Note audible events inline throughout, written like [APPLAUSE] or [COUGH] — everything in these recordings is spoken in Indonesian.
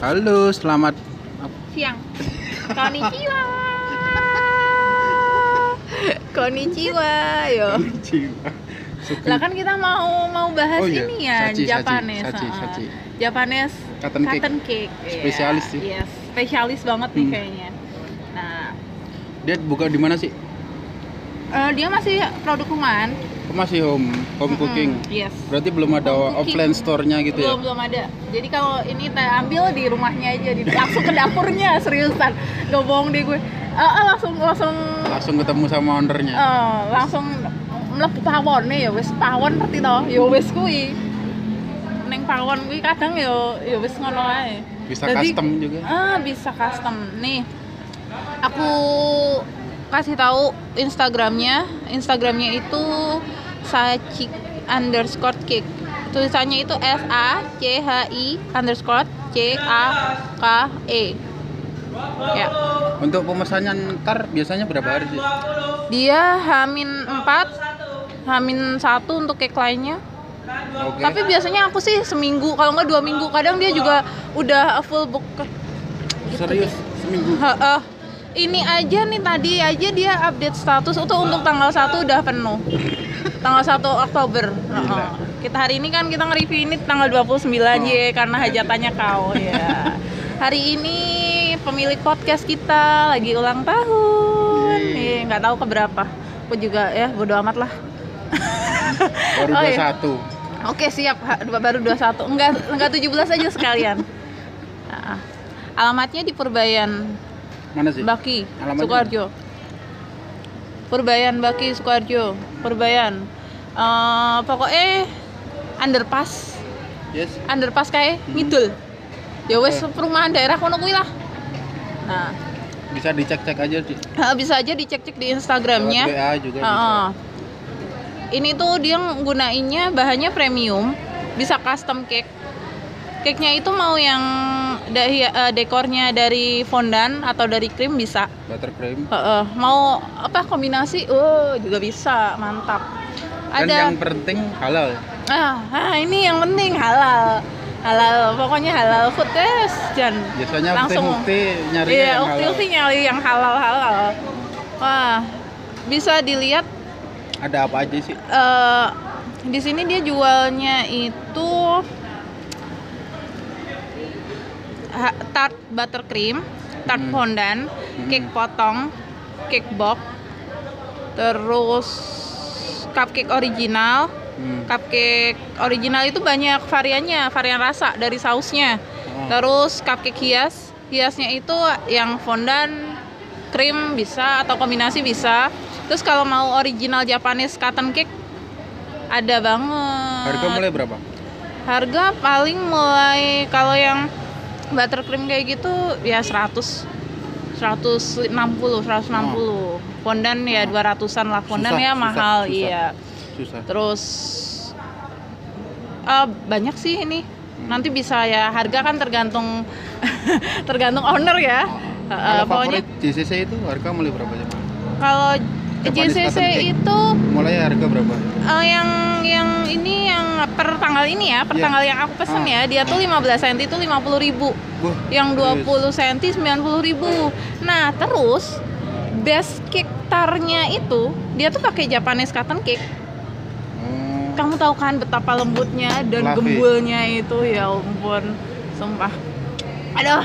Halo, selamat siang. Konnichiwa. Konnichiwa, yo. Suki. Lah kan kita mau mau bahas Oh iya, ini ya, saji, saji, Japanes. saji, ah. saji. Japanes Cotton cake. cake. iya. Spesialis sih. Yes, spesialis banget nih Hmm. kayaknya. Nah, Dia buka di mana sih? eh, dia masih produk rumahan. Oh, masih home home Mm-mm, cooking. Yes. Berarti belum ada Home offline store-nya gitu ya? belum belum ada. Jadi kalau ini kita ambil di rumahnya aja di langsung ke dapurnya [LAUGHS] seriusan. Gak bohong deh gue. Eh, langsung langsung. Langsung ketemu sama ownernya. eh, langsung mlebu pawon ya wis pawon ngerti to ya wis kuwi. Ning pawon kuwi kadang ya ya wis ngono ae. Bisa Jadi- custom juga. ah bisa custom. Nih aku kasih tahu instagramnya. Instagramnya itu sachik underscore cake tulisannya itu s a c h i underscore c a k e ya Untuk pemesanan ntar biasanya berapa hari sih? dia hamin 4 hamin satu untuk cake lainnya Oke. tapi biasanya aku sih seminggu kalau nggak dua minggu kadang dia juga udah full book serius seminggu. Heeh. Ini aja nih tadi aja dia update status itu untuk tanggal 1 udah penuh. Tanggal 1 Oktober. Heeh. Kita hari ini kan kita nge-review ini tanggal 29 ya karena hajatannya kau ya. [LAUGHS] Hari ini pemilik podcast kita lagi ulang tahun. Iya, nggak tahu keberapa. Aku juga ya bodo amat lah. [LAUGHS] Baru Oh, dua iya. satu. Oke siap baru 21 enggak enggak 17 aja sekalian. [LAUGHS] Alamatnya di Purbayan Mana sih? Baki, Alamatnya? Sukoharjo. Purbayan Baki, Sukoharjo. Purbayan. Eh, pokoknya underpass, Yes. underpass kayak ngidul. Ya wes Oke. perumahan daerah kono kuwi lah. Nah, Bisa dicek-cek aja di eh, bisa aja dicek-cek di Instagramnya. WA juga bisa. Heeh. Ini tuh dia nggunainnya bahannya premium, bisa custom cake. Cake-nya itu mau yang da- eh, dekornya dari fondant atau dari krim bisa. Buttercream. Heeh, mau apa kombinasi? Oh, juga bisa, mantap. Dan Ada yang penting halal. ah, ah, ini yang penting halal. Halal, pokoknya halal food test dan Biasanya Langsung. ukti nyari iya, yang halal. ukti nyari yang halal-halal. Wah, bisa dilihat Ada apa aja sih? eh di sini dia jualnya itu tart buttercream, tart Hmm. fondant, cake potong, cake box, terus cupcake original. Hmm. Cupcake original itu banyak variannya, varian rasa dari sausnya. Oh. Terus cupcake hias, hiasnya itu yang fondant, krim bisa atau kombinasi bisa. Terus kalau mau original Japanese cotton cake ada banget. Harga mulai berapa? Harga paling mulai kalau yang buttercream kayak gitu ya 100 160 160. Fondant ya 200-an lah. Fondant Susah, ya susah, mahal, susah. iya. Susah. Terus eh, banyak sih ini. Nanti bisa ya harga kan tergantung [LAUGHS] tergantung owner ya. Kalau pokoknya JCC itu harga mulai berapa ya? kalau JCC itu Mulai harga berapa? eh, yang yang ini yang per tanggal ini ya, per Iya. tanggal yang aku pesen Ah. ya, dia tuh 15 cm itu 50.000 ribu Wah, yang serius. 20 cm 90.000 ribu Nah, terus best cake tarnya itu dia tuh pakai Japanese cotton cake. Oh, Kamu tahu kan betapa lembutnya dan Fluffy. gembulnya itu ya ampun, sumpah. Aduh,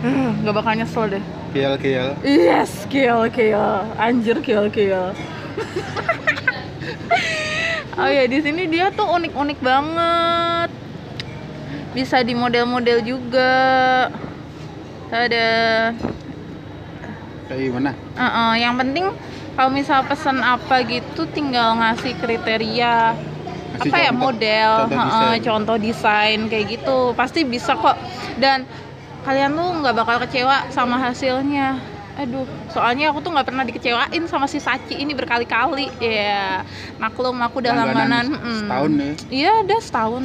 [SIGHS] nggak bakal nyesel deh. GL-GL. Yes, kill kill, anjir kill kill. oh ya di sini dia tuh unik-unik banget. Bisa di model-model juga. Ada. Kayak gimana? Uh-uh, yang penting kalau misal pesen apa gitu tinggal ngasih kriteria Ngasih apa ya contoh- model, contoh desain. contoh desain kayak gitu pasti bisa kok dan kalian tuh nggak bakal kecewa sama hasilnya. Aduh, soalnya aku tuh nggak pernah dikecewain sama si Sachi ini berkali-kali. Ya, maklum aku udah langganan. mm. Setahun ya. Iya, udah setahun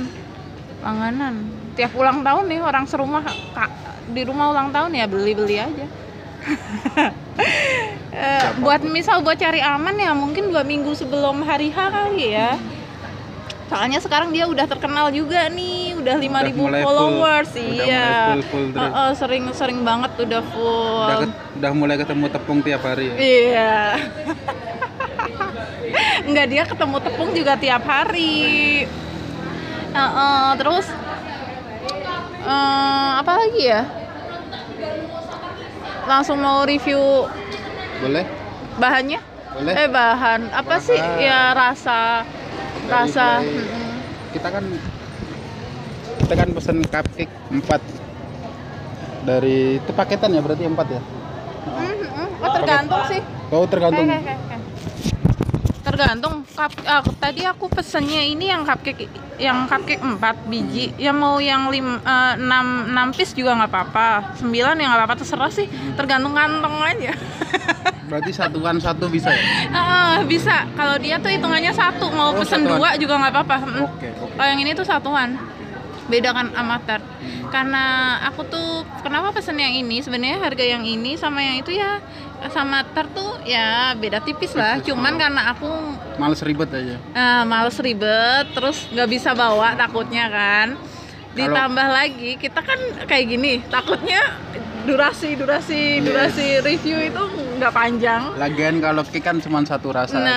langganan. Tiap ulang tahun nih orang serumah kak, di rumah ulang tahun ya beli-beli aja. [LAUGHS] Eh, buat misal buat cari aman ya mungkin dua minggu sebelum hari H kali ya. Soalnya sekarang dia udah terkenal juga nih, udah 5000 mulai full. followers Udah iya full- full sering sering banget udah full Udah, udah mulai ketemu tepung tiap hari ya. Iya. [LAUGHS] Enggak dia ketemu tepung juga tiap hari. Heeh, terus eh, apa lagi ya? Langsung mau review Boleh? bahannya? Boleh. Eh bahan apa sih? Bahan. Ya rasa Dari rasa. mulai-. Kita kan kita kan pesen cupcake 4 dari itu paketan ya berarti 4 ya. Mm-mm. Oh tergantung sih. Oh tergantung. Hei, hei, hei. Tergantung. Cup, ah, tadi aku pesennya ini yang cupcake yang cupcake 4 biji. Yang mau yang lim, eh, 6, 6 piece juga nggak apa-apa. 9 ya nggak apa-apa terserah sih. Tergantung kantong aja. [LAUGHS] Berarti satuan satu bisa ya? Ah, bisa. Kalau dia tuh hitungannya satu. Mau Oh, pesen satuan. dua juga nggak apa-apa. Mm. Oke, oke. Kalau yang ini tuh satuan. Beda kan amater. Karena aku tuh kenapa pesen yang ini? Sebenarnya harga yang ini sama yang itu ya sama ter tuh ya beda tipis lah. Tipis, Cuman oh. karena aku Males ribet aja. eh, males ribet, terus nggak bisa bawa takutnya kan. Ditambah lagi kita kan kayak gini, takutnya durasi durasi Yes. durasi review itu nggak panjang. Lagian kalau cake kan cuma satu rasa Nah,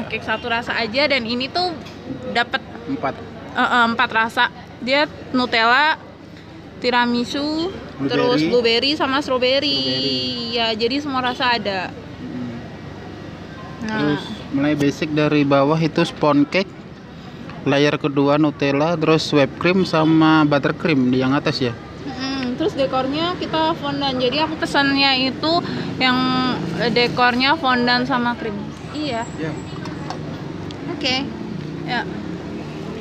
aja. cake satu rasa aja dan ini tuh dapat Empat. Eh, eh, empat rasa dia Nutella tiramisu Blueberry. terus blueberry sama strawberry. Strawberry. ya jadi semua rasa ada Hmm. nah Terus mulai basic dari bawah itu spoon cake, layer kedua Nutella, terus whipped cream sama buttercream di yang atas ya. mm, terus dekornya kita fondant jadi aku pesannya itu yang eh, dekornya fondant sama krim iya Ya. oke ya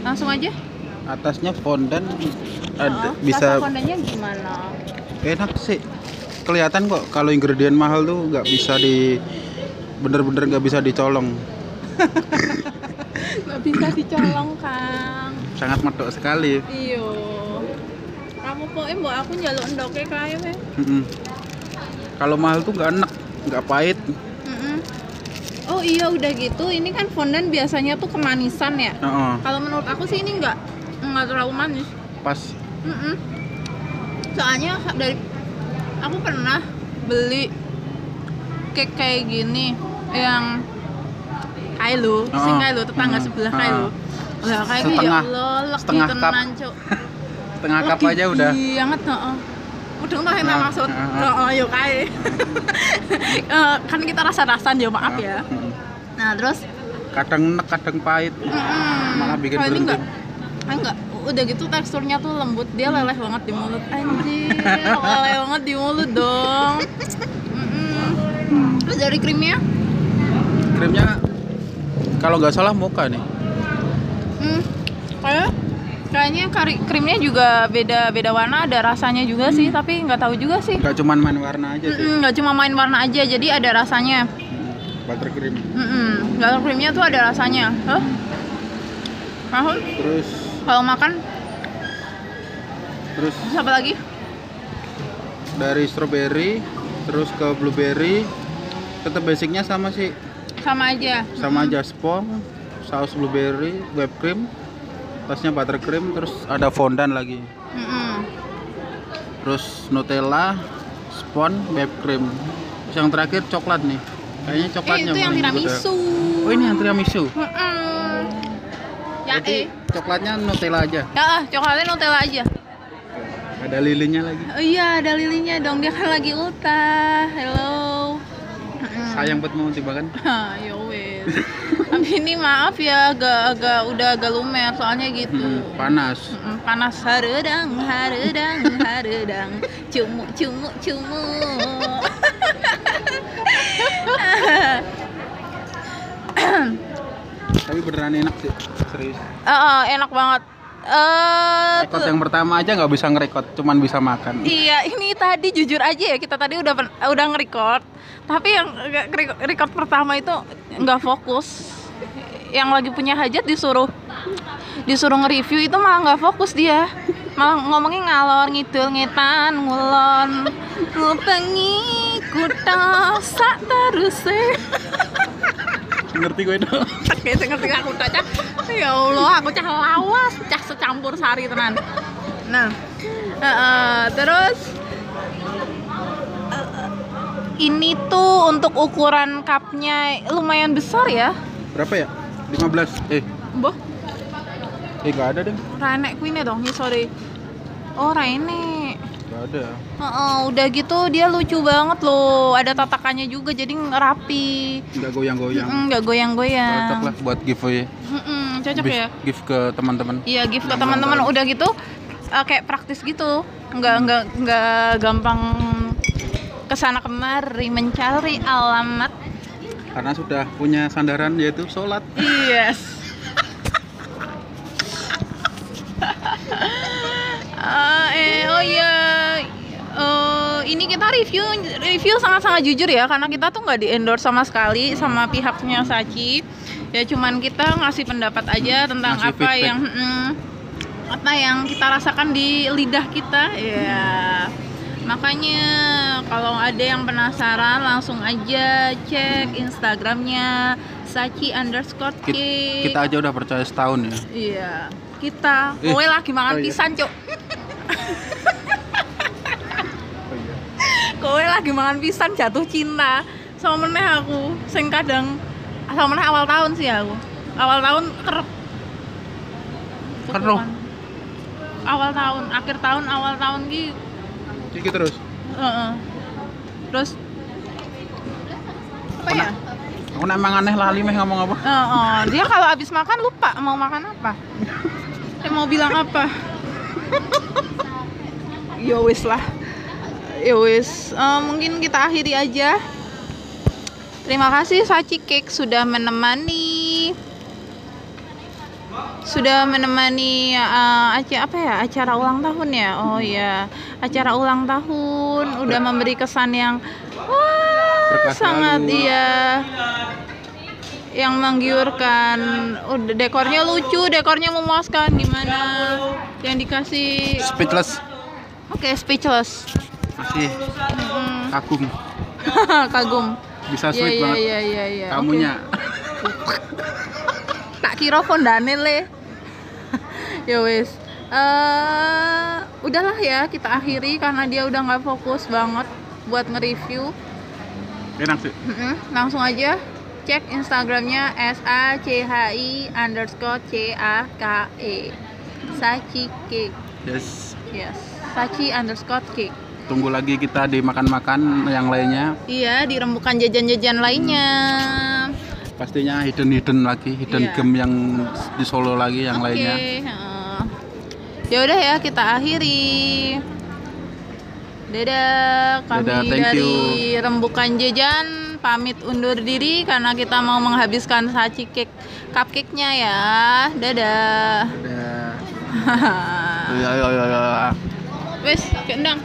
langsung aja Atasnya fondant Heeh, ada bisa fondannya gimana enak sih. Kelihatan kok kalau ingredient mahal tuh nggak bisa di bener-bener nggak bisa dicolong. [LAUGHS] nggak bisa dicolong kang Sangat medok sekali. iyo kamu kok eh mbak aku njaluk endoke kae weh Mm-mm. Kalau mahal tuh nggak enak, nggak pahit. Oh iya udah gitu, ini kan fondant biasanya tuh kemanisan ya. Heeh. Kalau menurut aku sih ini nggak nggak terlalu manis. Pas. Mm-mm. Soalnya dari aku pernah beli cake kayak gini yang Kailo, Oh, sing Kailo tetangga hmm, sebelah ah. Kailo. Lah kayak gitu ya Allah, legi setengah tenan, Cuk. Setengah cup aja udah. banget, heeh. Udah mah enak Nah, maksud. ah, ah. Heeh, yuk kae. [LAUGHS] Eh, kan kita rasa-rasan ya, maaf ya. Nah, terus Kadang enak, kadang pahit. Mm-mm. Malah bikin berhenti. Enggak, ah, enggak. Udah gitu teksturnya tuh lembut, dia leleh banget di mulut. Anjir, [LAUGHS] leleh banget di mulut dong. Mm-mm. Terus dari krimnya, Krimnya kalau nggak salah muka nih. hmm, kayak kayaknya kari- krimnya juga beda beda warna, ada rasanya juga sih, tapi nggak tahu juga sih. Nggak cuman main warna aja sih. Nggak cuma main warna aja, jadi ada rasanya. Mm, Buttercream. Dalam krimnya tuh ada rasanya. Mahal? Terus Kalau makan, terus apa lagi? dari strawberry terus ke blueberry tetap basicnya sama sih Sama aja. sama aja spong saus blueberry whipped cream tasnya buttercream terus ada fondant lagi Mm-mm. terus nutella spon whipped cream terus yang terakhir coklat nih kayaknya Eh coklatnya itu yang ya. tiramisu. oh ini yang tiramisu Mm-mm. Ya jadi eh. coklatnya nutella aja Ya coklatnya Nutella aja. ada lilinnya lagi Oh iya, ada lilinya dong. Dia kan lagi ultah. Hello. Sayang buat mau tiba kan ya wes. Tapi ini maaf ya, agak agak udah agak lumer soalnya gitu. Mm, panas Mm-mm, panas haredang, haredang, haredang. Cumu, cumu, cumu. [LAUGHS] tapi beneran enak sih serius Ah, ah, enak banget. Eh, rekod yang pertama aja nggak bisa ngerekod cuman bisa makan Iya, ini tadi jujur aja ya kita tadi udah udah nge-record, tapi yang record pertama itu nggak fokus. Yang lagi punya hajat disuruh disuruh nge-review itu malah nggak fokus dia. Malah ngomongnya ngalor ngidul ngetan ngulon ngupengi kuta sak terus ngerti gue itu [LAUGHS] Kayak ngerti aku cah. Ya Allah, aku cah lawas, cah secampur sari tenan. Nah, eh, terus eh, ini tuh untuk ukuran cupnya lumayan besar ya. Berapa ya? 15. Eh, Boh, eh nggak ada deh. renek kuine dong, ya sorry. Oh, renek. Nggak ada. Heeh, udah gitu dia lucu banget loh. Ada tatakannya juga jadi rapi. Nggak goyang-goyang. Mm, nggak goyang-goyang. Cocok lah buat giveaway. Mm-mm, cocok Gift- ya. Gift ke teman-teman. Iya, gift ke teman-teman udah gitu eh, kayak praktis gitu. Nggak nggak nggak gampang ke sana kemari mencari alamat. Karena sudah punya sandaran yaitu sholat. Yes. Eh, [LAUGHS] eh, oh iya, Eh, ini kita review review sangat-sangat jujur ya karena kita tuh nggak di endorse sama sekali sama pihaknya Sachi. Ya cuman kita ngasih pendapat aja tentang Ngasih apa feedback. yang mm, apa yang kita rasakan di lidah kita. Ya. Makanya kalau ada yang penasaran langsung aja cek Instagramnya Sachi underscore Kita, kita aja udah percaya setahun ya. Iya, kita. Eh, Kowe lagi makan oh iya. pisan, iya. [LAUGHS] Kowe lagi makan pisan jatuh cinta sama meneh aku. Sing kadang sama meneh awal tahun sih aku. Awal tahun kerep. Kerep? Awal tahun, akhir tahun, awal tahun ki Kiki terus. heeh. Terus apa ya? Aku nak emang aneh lali meh ngomong apa? Heeh, dia kalau habis makan lupa mau makan apa. [LAUGHS] Saya mau bilang apa? ya wis lah. Ya wis, Eh, mungkin kita akhiri aja. Terima kasih Sachi Cake sudah menemani. Sudah menemani eh, acara apa ya acara ulang tahun ya? Oh ya acara ulang tahun. Udah memberi kesan yang wah sangat iya. Yang menggiurkan. Udah dekornya lucu dekornya memuaskan. Gimana? Yang dikasih Speechless. oke speechless Masih kagum. [LAUGHS] kagum Bisa Iya, sweet iya, banget. iya, iya, iya. Kamunya. Oke. [LAUGHS] tak kira fondane le [LAUGHS] ya wes eh udahlah ya kita akhiri karena dia udah nggak fokus banget buat nge-review Enak sih. Mm-mm, langsung aja cek instagramnya s a c h i underscore c a k e sachi cake Yes. yes sachi underscore cake Tunggu lagi kita di makan-makan yang lainnya. iya di rembukan jajan-jajan lainnya Pastinya hidden hidden lagi, hidden Iya. game yang di Solo lagi yang Oke, lainnya. ya udah ya kita akhiri. Dadah, kami Dadah, thank dari you. Rembukan Jajan pamit undur diri karena kita mau menghabiskan saci cake cupcake-nya ya. Dadah. Udah. Ya, ya, ya, ya. Wes, kendang.